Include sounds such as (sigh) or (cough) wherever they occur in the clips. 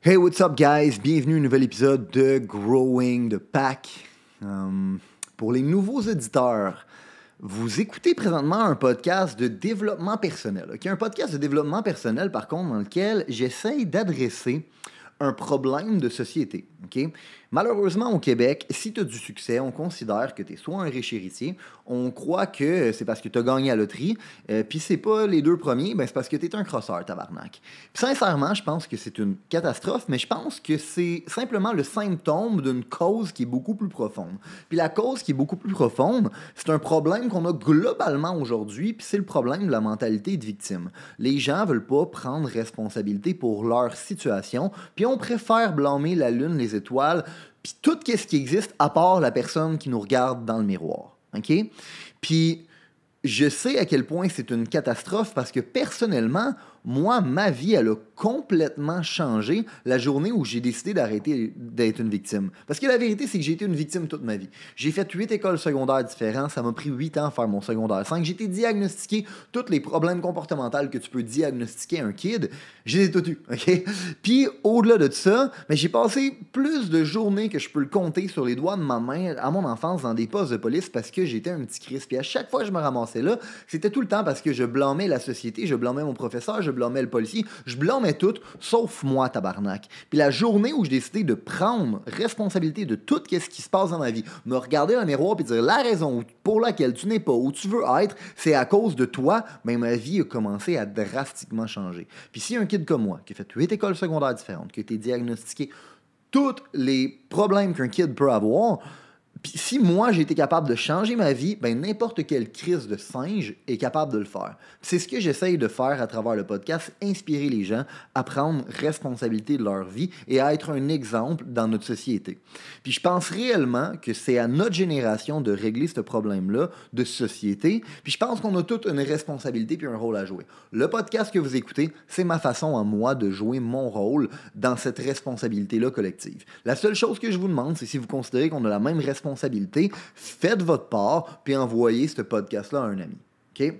Hey, what's up, guys? Bienvenue à un nouvel épisode de Growing the Pack. Um, pour les nouveaux auditeurs, vous écoutez présentement un podcast de développement personnel. Okay? Un podcast de développement personnel, par contre, dans lequel j'essaye d'adresser un problème de société. ok? Malheureusement, au Québec, si tu as du succès, on considère que tu es soit un riche héritier, on croit que c'est parce que tu as gagné à la loterie, euh, puis c'est pas les deux premiers, ben c'est parce que tu es un crosseur, tabarnak. Puis sincèrement, je pense que c'est une catastrophe, mais je pense que c'est simplement le symptôme d'une cause qui est beaucoup plus profonde. Puis la cause qui est beaucoup plus profonde, c'est un problème qu'on a globalement aujourd'hui, puis c'est le problème de la mentalité de victime. Les gens veulent pas prendre responsabilité pour leur situation, puis on préfère blâmer la lune, les étoiles, puis tout ce qui existe à part la personne qui nous regarde dans le miroir. Puis je sais à quel point c'est une catastrophe parce que personnellement, moi, ma vie, elle a complètement changé la journée où j'ai décidé d'arrêter d'être une victime. Parce que la vérité, c'est que j'ai été une victime toute ma vie. J'ai fait huit écoles secondaires différentes. Ça m'a pris huit ans à faire mon secondaire 5. J'ai été diagnostiqué tous les problèmes comportementaux que tu peux diagnostiquer à un kid. J'ai tout eu, OK? (laughs) Puis, au-delà de ça, mais j'ai passé plus de journées que je peux le compter sur les doigts de ma main à mon enfance dans des postes de police parce que j'étais un petit Chris. Puis à chaque fois que je me ramassais là, c'était tout le temps parce que je blâmais la société, je blâmais mon professeur, je blâmais le policier, je blâmais tout, sauf moi, tabarnak. Puis la journée où j'ai décidé de prendre responsabilité de tout ce qui se passe dans ma vie, me regarder dans le miroir et dire la raison pour laquelle tu n'es pas où tu veux être, c'est à cause de toi, mais ben, ma vie a commencé à drastiquement changer. Puis si un kid comme moi, qui a fait huit écoles secondaires différentes, qui a été diagnostiqué tous les problèmes qu'un kid peut avoir, puis si moi j'ai été capable de changer ma vie, ben n'importe quelle crise de singe est capable de le faire. C'est ce que j'essaye de faire à travers le podcast, inspirer les gens à prendre responsabilité de leur vie et à être un exemple dans notre société. Puis je pense réellement que c'est à notre génération de régler ce problème-là de société. Puis je pense qu'on a toute une responsabilité puis un rôle à jouer. Le podcast que vous écoutez, c'est ma façon à moi de jouer mon rôle dans cette responsabilité-là collective. La seule chose que je vous demande, c'est si vous considérez qu'on a la même responsabilité responsabilité, faites votre part, puis envoyez ce podcast-là à un ami. OK?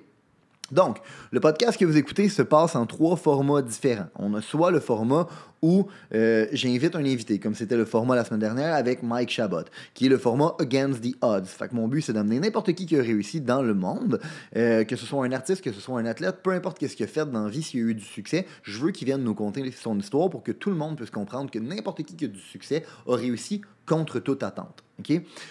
Donc, le podcast que vous écoutez se passe en trois formats différents. On a soit le format où euh, j'invite un invité, comme c'était le format la semaine dernière avec Mike Chabot, qui est le format Against the Odds. Fait que mon but, c'est d'amener n'importe qui qui a réussi dans le monde, euh, que ce soit un artiste, que ce soit un athlète, peu importe qu'est-ce qu'il a fait dans la vie, s'il a eu du succès, je veux qu'il vienne nous conter son histoire pour que tout le monde puisse comprendre que n'importe qui qui a du succès a réussi contre toute attente.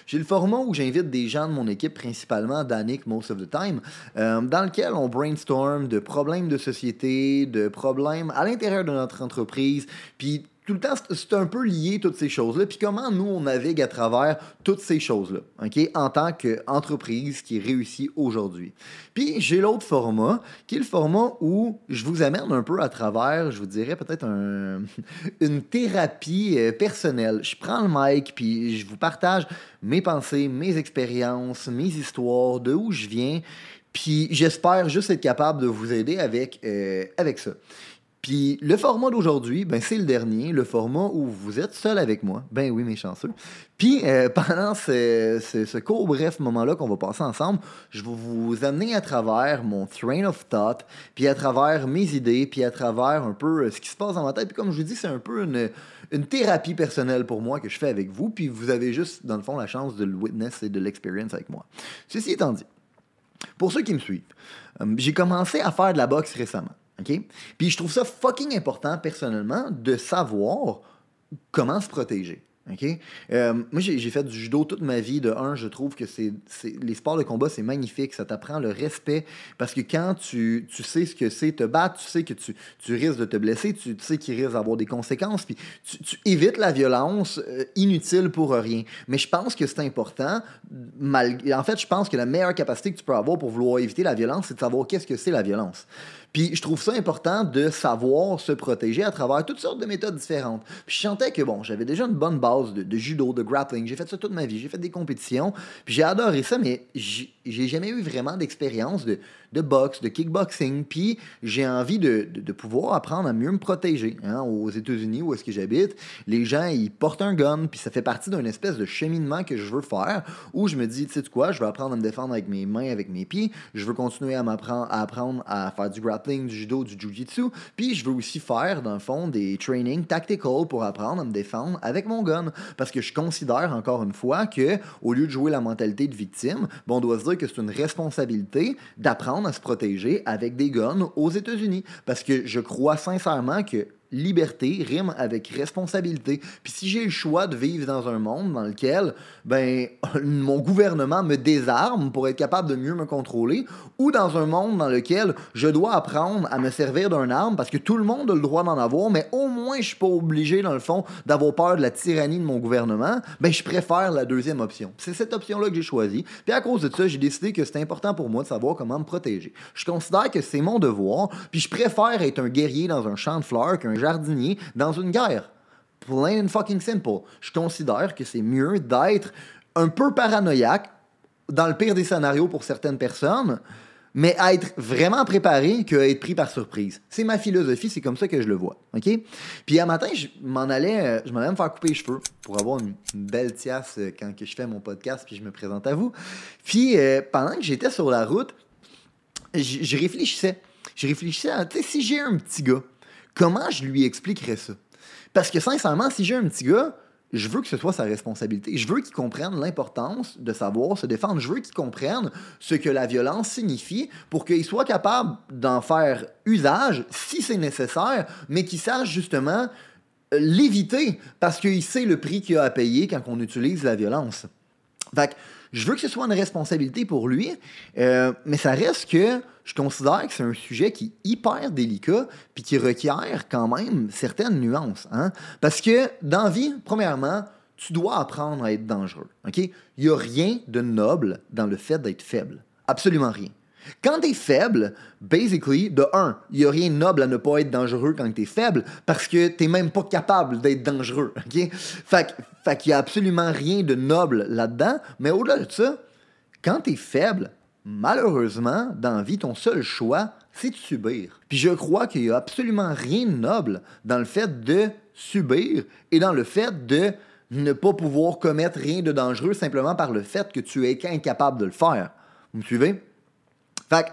J'ai le format où j'invite des gens de mon équipe, principalement Danick most of the time, euh, dans lequel on brainstorm de problèmes de société, de problèmes à l'intérieur de notre entreprise, puis tout le temps, c'est un peu lié toutes ces choses-là. Puis comment nous, on navigue à travers toutes ces choses-là, en tant qu'entreprise qui réussit aujourd'hui. Puis j'ai l'autre format, qui est le format où je vous amène un peu à travers, je vous dirais peut-être un, (laughs) une thérapie euh, personnelle. Je prends le mic, puis je vous partage mes pensées, mes expériences, mes histoires, de où je viens. Puis j'espère juste être capable de vous aider avec, euh, avec ça. Puis le format d'aujourd'hui, ben, c'est le dernier, le format où vous êtes seul avec moi. Ben oui, mes chanceux. Puis euh, (laughs) pendant ce, ce, court bref moment-là qu'on va passer ensemble, je vais vous amener à travers mon train of thought, puis à travers mes idées, puis à travers un peu euh, ce qui se passe dans ma tête. Puis comme je vous dis, c'est un peu une, une thérapie personnelle pour moi que je fais avec vous, puis vous avez juste, dans le fond, la chance de le witness et de l'experience avec moi. Ceci étant dit, pour ceux qui me suivent, euh, j'ai commencé à faire de la boxe récemment. OK? Puis je trouve ça fucking important, personnellement, de savoir comment se protéger. OK? Euh, moi, j'ai fait du judo toute ma vie. De un, je trouve que c'est les sports de combat, c'est magnifique. Ça t'apprend le respect. Parce que quand tu, tu sais ce que c'est te battre, tu sais que tu, tu risques de te blesser, tu, sais qu'il risque d'avoir des conséquences. Puis tu, évites la violence euh, inutile pour rien. Mais je pense que c'est important. Mal... En fait, je pense que la meilleure capacité que tu peux avoir pour vouloir éviter la violence, c'est de savoir qu'est-ce que c'est la violence. Puis je trouve ça important de savoir se protéger à travers toutes sortes de méthodes différentes. Puis je sentais que, bon, j'avais déjà une bonne base de, judo, de grappling. J'ai fait ça toute ma vie. J'ai fait des compétitions. Puis j'ai adoré ça, mais j'ai jamais eu vraiment d'expérience de, de boxe, de kickboxing. Puis j'ai envie de, de, pouvoir apprendre à mieux me protéger. Hein. Aux États-Unis, où est-ce que j'habite, les gens, ils portent un gun. Puis ça fait partie d'une espèce de cheminement que je veux faire où je me dis, tu sais quoi, je veux apprendre à me défendre avec mes mains, avec mes pieds. Je veux continuer à m'apprendre à apprendre à faire du grappling, du judo, du jujitsu. Puis je veux aussi faire, dans le fond, des trainings tactical pour apprendre à me défendre avec mon gun. Parce que je considère, encore une fois, que au lieu de jouer la mentalité de victime, bon, on doit se dire que c'est une responsabilité d'apprendre à se protéger avec des guns aux États-Unis. Parce que je crois sincèrement que liberté rime avec responsabilité. Puis si j'ai le choix de vivre dans un monde dans lequel ben (laughs) mon gouvernement me désarme pour être capable de mieux me contrôler ou dans un monde dans lequel je dois apprendre à me servir d'un arme parce que tout le monde a le droit d'en avoir mais au moins je suis pas obligé dans le fond d'avoir peur de la tyrannie de mon gouvernement, ben je préfère la deuxième option. C'est cette option là que j'ai choisie. Puis à cause de ça, j'ai décidé que c'est important pour moi de savoir comment me protéger. Je considère que c'est mon devoir, puis je préfère être un guerrier dans un champ de fleurs qu'un jardinier dans une guerre. Plain and fucking simple. Je considère que c'est mieux d'être un peu paranoïaque, dans le pire des scénarios pour certaines personnes, mais être vraiment préparé que être pris par surprise. C'est ma philosophie, c'est comme ça que je le vois. Puis un matin, je m'en allais, euh, je m'en me faire couper les cheveux pour avoir une, belle tiasse euh, quand que je fais mon podcast puis je me présente à vous. Puis euh, pendant que j'étais sur la route, je réfléchissais. Je réfléchissais à, tu sais, si j'ai un petit gars, comment je lui expliquerais ça? Parce que sincèrement, si j'ai un petit gars, je veux que ce soit sa responsabilité. Je veux qu'il comprenne l'importance de savoir se défendre. Je veux qu'il comprenne ce que la violence signifie pour qu'il soit capable d'en faire usage si c'est nécessaire, mais qu'il sache justement euh, l'éviter parce qu'il sait le prix qu'il a à payer quand on utilise la violence. Fait que je veux que ce soit une responsabilité pour lui, euh, mais ça reste que je considère que c'est un sujet qui est hyper délicat puis qui requiert quand même certaines nuances. Hein? Parce que dans vie, premièrement, tu dois apprendre à être dangereux. Il n'y a rien de noble dans le fait d'être faible. Absolument rien. Quand tu es faible, basically, de un, il n'y a rien de noble à ne pas être dangereux quand tu es faible parce que tu n'es même pas capable d'être dangereux. Fait, qu'il n'y a absolument rien de noble là-dedans. Mais au-delà de ça, quand tu es faible, malheureusement, dans la vie, ton seul choix, c'est de subir. Puis je crois qu'il n'y a absolument rien de noble dans le fait de subir et dans le fait de ne pas pouvoir commettre rien de dangereux simplement par le fait que tu es incapable de le faire. Vous me suivez? Fait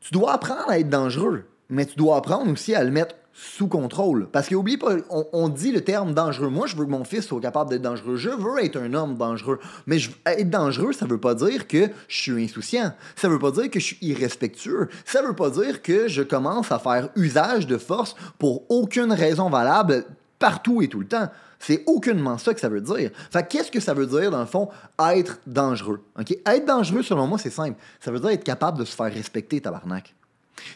tu dois apprendre à être dangereux, mais tu dois apprendre aussi à le mettre sous contrôle. Parce qu'oublie pas, on, dit le terme dangereux. Moi, je veux que mon fils soit capable d'être dangereux. Je veux être un homme dangereux. Mais être dangereux, ça veut pas dire que je suis insouciant. Ça veut pas dire que je suis irrespectueux. Ça veut pas dire que je commence à faire usage de force pour aucune raison valable partout et tout le temps. C'est aucunement ça que ça veut dire. Fait qu'est-ce que ça veut dire, dans le fond, être dangereux? Être dangereux, selon moi, c'est simple. Ça veut dire être capable de se faire respecter, tabarnak.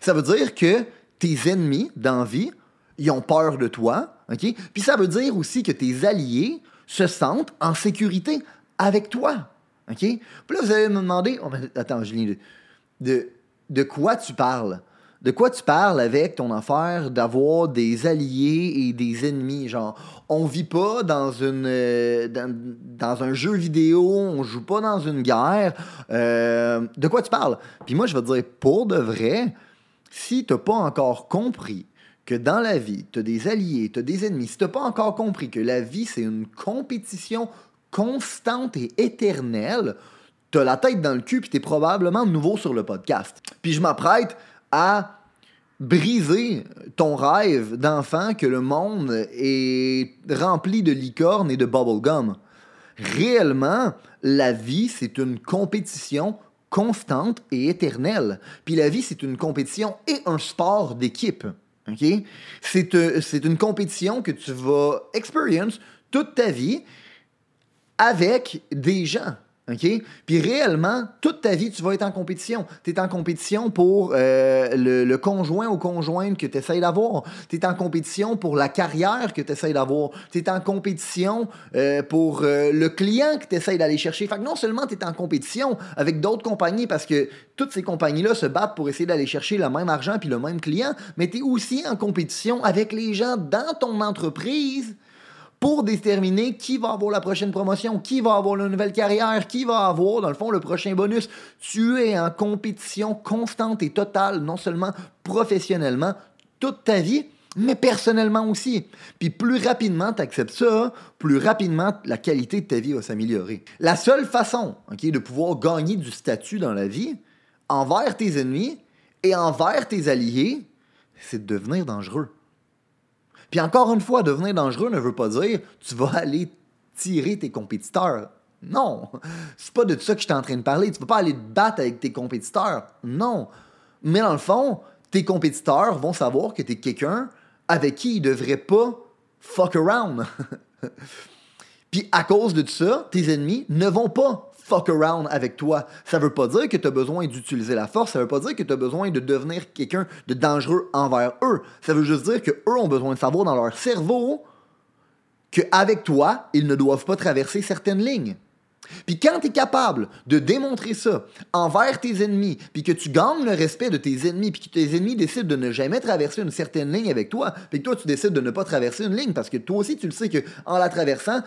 Ça veut dire que tes ennemis dans vie, ils ont peur de toi? Puis ça veut dire aussi que tes alliés se sentent en sécurité avec toi, OK? Puis là, vous allez me demander, oh, attends, Julien, de, de quoi tu parles? De quoi tu parles avec ton affaire d'avoir des alliés et des ennemis? Genre, on vit pas dans une euh, dans, un jeu vidéo, on joue pas dans une guerre. Euh, de quoi tu parles? Puis moi, je vais te dire, pour de vrai, si tu n'as pas encore compris que dans la vie, tu as des alliés, tu as des ennemis, si tu n'as pas encore compris que la vie, c'est une compétition constante et éternelle, tu as la tête dans le cul, puis tu es probablement nouveau sur le podcast. Puis je m'apprête à briser ton rêve d'enfant que le monde est rempli de licornes et de bubblegum. Réellement, la vie, c'est une compétition constante et éternelle. Puis la vie, c'est une compétition et un sport d'équipe. Euh, c'est une compétition que tu vas experience toute ta vie avec des gens. Puis réellement, toute ta vie, tu vas être en compétition. Tu es en compétition pour euh, le, conjoint ou conjointe que tu essaies d'avoir. Tu es en compétition pour la carrière que tu essaies d'avoir. Tu es en compétition euh, pour euh, le client que tu essaies d'aller chercher. Fait que non seulement tu es en compétition avec d'autres compagnies parce que toutes ces compagnies-là se battent pour essayer d'aller chercher le même argent puis le même client, mais tu es aussi en compétition avec les gens dans ton entreprise pour déterminer qui va avoir la prochaine promotion, qui va avoir la nouvelle carrière, qui va avoir, dans le fond, le prochain bonus. Tu es en compétition constante et totale, non seulement professionnellement, toute ta vie, mais personnellement aussi. Puis plus rapidement tu acceptes ça, plus rapidement la qualité de ta vie va s'améliorer. La seule façon de pouvoir gagner du statut dans la vie, envers tes ennemis et envers tes alliés, c'est de devenir dangereux. Puis encore une fois, devenir dangereux ne veut pas dire tu vas aller tirer tes compétiteurs. Non, c'est pas de ça que je suis en train de parler. Tu vas pas aller te battre avec tes compétiteurs. Non. Mais dans le fond, tes compétiteurs vont savoir que tu es quelqu'un avec qui ils devraient pas fuck around. (laughs) Puis à cause de ça, tes ennemis ne vont pas fuck around avec toi. Ça veut pas dire que tu as besoin d'utiliser la force, ça veut pas dire que tu as besoin de devenir quelqu'un de dangereux envers eux. Ça veut juste dire que eux ont besoin de savoir dans leur cerveau qu'avec toi, ils ne doivent pas traverser certaines lignes. Puis quand tu es capable de démontrer ça envers tes ennemis, puis que tu gagnes le respect de tes ennemis, puis que tes ennemis décident de ne jamais traverser une certaine ligne avec toi, puis que toi tu décides de ne pas traverser une ligne parce que toi aussi tu le sais que en la traversant,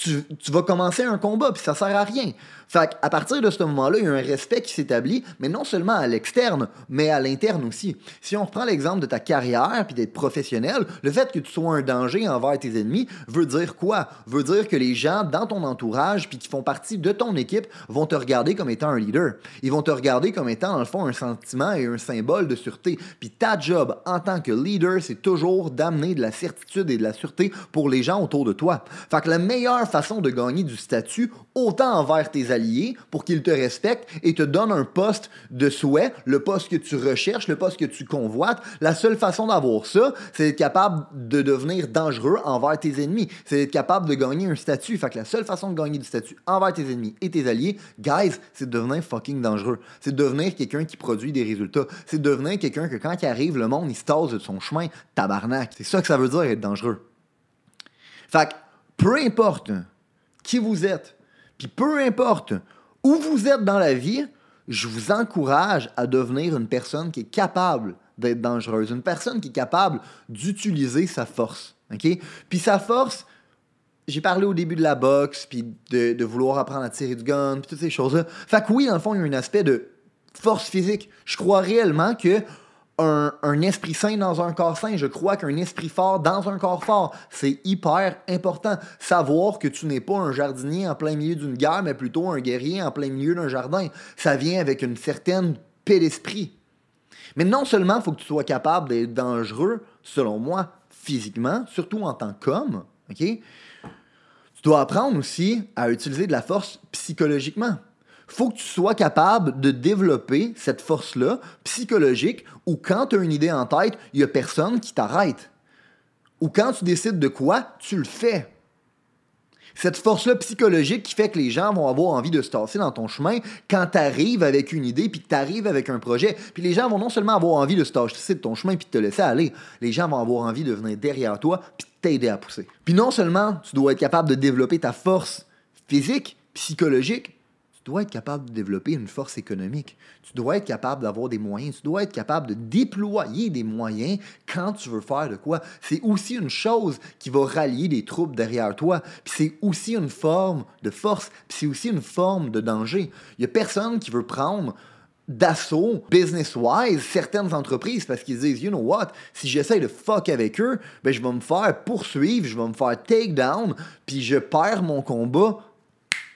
tu, vas commencer un combat, puis ça sert à rien. Fait à partir de ce moment-là, il y a un respect qui s'établit, mais non seulement à l'externe, mais à l'interne aussi. Si on reprend l'exemple de ta carrière puis d'être professionnel, le fait que tu sois un danger envers tes ennemis veut dire quoi? Veut dire que les gens dans ton entourage puis qui font partie de ton équipe vont te regarder comme étant un leader. Ils vont te regarder comme étant, dans le fond, un sentiment et un symbole de sûreté. Puis ta job en tant que leader, c'est toujours d'amener de la certitude et de la sûreté pour les gens autour de toi. Fait que la meilleure façon de gagner du statut, autant envers tes alliés, pour qu'ils te respectent et te donnent un poste de souhait, le poste que tu recherches, le poste que tu convoites. La seule façon d'avoir ça, c'est d'être capable de devenir dangereux envers tes ennemis. C'est d'être capable de gagner un statut. Fait que la seule façon de gagner du statut envers tes ennemis et tes alliés, guys, c'est de devenir fucking dangereux. C'est de devenir quelqu'un qui produit des résultats. C'est de devenir quelqu'un que quand il arrive, le monde, il se de son chemin. Tabarnak. C'est ça que ça veut dire être dangereux. Fait que, peu importe qui vous êtes, puis peu importe où vous êtes dans la vie, je vous encourage à devenir une personne qui est capable d'être dangereuse, une personne qui est capable d'utiliser sa force. Puis sa force, j'ai parlé au début de la boxe, puis de, de, vouloir apprendre à tirer du gun, puis toutes ces choses-là. Fait que oui, dans le fond, il y a un aspect de force physique. Je crois réellement que un, esprit sain dans un corps sain. Je crois qu'un esprit fort dans un corps fort, c'est hyper important. Savoir que tu n'es pas un jardinier en plein milieu d'une guerre, mais plutôt un guerrier en plein milieu d'un jardin. Ça vient avec une certaine paix d'esprit. Mais non seulement il faut que tu sois capable d'être dangereux, selon moi, physiquement, surtout en tant qu'homme? Tu dois apprendre aussi à utiliser de la force psychologiquement faut que tu sois capable de développer cette force-là psychologique où quand tu as une idée en tête, il n'y a personne qui t'arrête. Ou quand tu décides de quoi, tu le fais. Cette force-là psychologique qui fait que les gens vont avoir envie de se tasser dans ton chemin quand tu arrives avec une idée puis que tu arrives avec un projet. Puis les gens vont non seulement avoir envie de se tasser de ton chemin puis de te laisser aller, les gens vont avoir envie de venir derrière toi puis t'aider à pousser. Puis non seulement tu dois être capable de développer ta force physique, psychologique, tu dois être capable de développer une force économique. Tu dois être capable d'avoir des moyens. Tu dois être capable de déployer des moyens quand tu veux faire de quoi. C'est aussi une chose qui va rallier des troupes derrière toi. Puis c'est aussi une forme de force. Puis c'est aussi une forme de danger. Il n'y a personne qui veut prendre d'assaut business-wise certaines entreprises parce qu'ils disent, you know what, si j'essaie de fuck avec eux, ben je vais me faire poursuivre, je vais me faire take down, puis je perds mon combat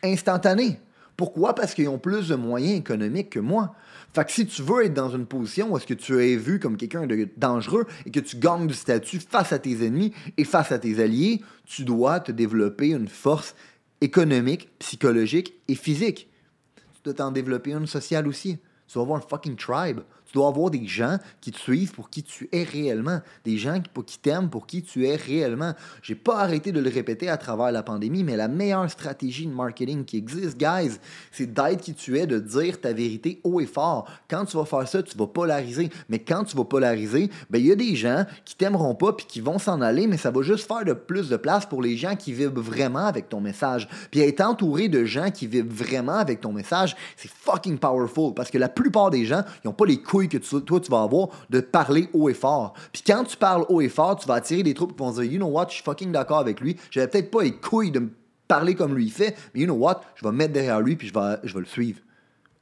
instantané. Pourquoi? Parce qu'ils ont plus de moyens économiques que moi. Fait que si tu veux être dans une position où est-ce que tu es vu comme quelqu'un de dangereux et que tu gagnes du statut face à tes ennemis et face à tes alliés, tu dois te développer une force économique, psychologique et physique. Tu dois t'en développer une sociale aussi. Tu vas avoir un fucking tribe. Dois avoir des gens qui te suivent pour qui tu es réellement, des gens qui, qui t'aiment pour qui tu es réellement. J'ai pas arrêté de le répéter à travers la pandémie, mais la meilleure stratégie de marketing qui existe, guys, c'est d'être qui tu es, de dire ta vérité haut et fort. Quand tu vas faire ça, tu vas polariser. Mais quand tu vas polariser, ben il y a des gens qui t'aimeront pas puis qui vont s'en aller, mais ça va juste faire de plus de place pour les gens qui vivent vraiment avec ton message. Puis être entouré de gens qui vivent vraiment avec ton message, c'est fucking powerful parce que la plupart des gens, ils n'ont pas les couilles que toi tu vas avoir de parler haut et fort. Puis quand tu parles haut et fort, tu vas attirer des troupes qui vont dire, you know what, je suis fucking d'accord avec lui. J'avais peut-être pas les couilles de me parler comme lui fait, mais you know what, je vais me mettre derrière lui puis je vais, je vais le suivre.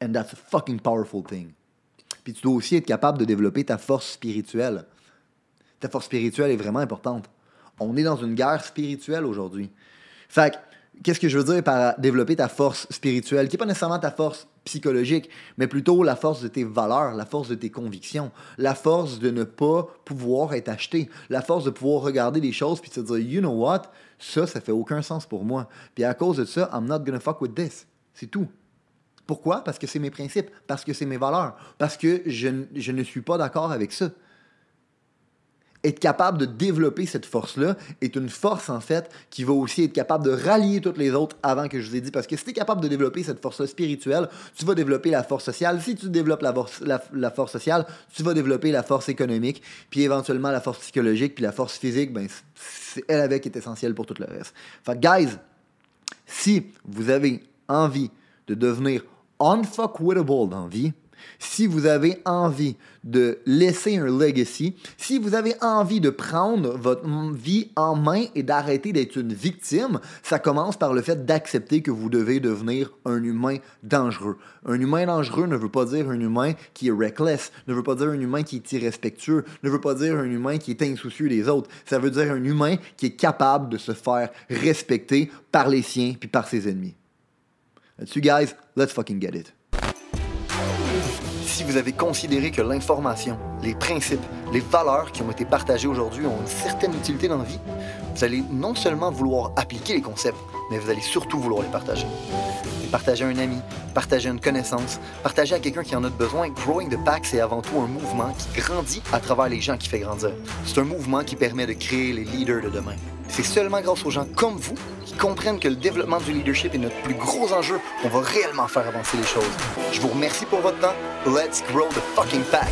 And that's a fucking powerful thing. Puis tu dois aussi être capable de développer ta force spirituelle. Ta force spirituelle est vraiment importante. On est dans une guerre spirituelle aujourd'hui. Fait qu'est-ce que je veux dire par développer ta force spirituelle, qui n'est pas nécessairement ta force psychologique, mais plutôt la force de tes valeurs, la force de tes convictions, la force de ne pas pouvoir être acheté, la force de pouvoir regarder les choses puis te dire, you know what, ça, ça fait aucun sens pour moi. Puis à cause de ça, I'm not gonna fuck with this. C'est tout. Pourquoi? Parce que c'est mes principes, parce que c'est mes valeurs, parce que je, je ne suis pas d'accord avec ça être capable de développer cette force-là est une force, en fait, qui va aussi être capable de rallier toutes les autres avant que je vous ai dit. Parce que si tu es capable de développer cette force-là spirituelle, tu vas développer la force sociale. Si tu développes la, force, la, force sociale, tu vas développer la force économique, puis éventuellement la force psychologique, puis la force physique, ben, c'est elle avec qui est essentielle pour tout le reste. Fait guys, si vous avez envie de devenir unfuckwittable dans vie, si vous avez envie de laisser un legacy, si vous avez envie de prendre votre vie en main et d'arrêter d'être une victime, ça commence par le fait d'accepter que vous devez devenir un humain dangereux. Un humain dangereux ne veut pas dire un humain qui est reckless, ne veut pas dire un humain qui est irrespectueux, ne veut pas dire un humain qui est insoucieux des autres. Ça veut dire un humain qui est capable de se faire respecter par les siens puis par ses ennemis. Là-dessus, guys, let's fucking get it si vous avez considéré que l'information, les principes, les valeurs qui ont été partagées aujourd'hui ont une certaine utilité dans la vie, vous allez non seulement vouloir appliquer les concepts, mais vous allez surtout vouloir les partager. Partager à un ami, partager une connaissance, partager à quelqu'un qui en a besoin. Growing the Pack, c'est avant tout un mouvement qui grandit à travers les gens qui fait grandir. C'est un mouvement qui permet de créer les leaders de demain. C'est seulement grâce aux gens comme vous qui comprennent que le développement du leadership est notre plus gros enjeu qu'on va réellement faire avancer les choses. Je vous remercie pour votre temps. Let's grow the fucking pack!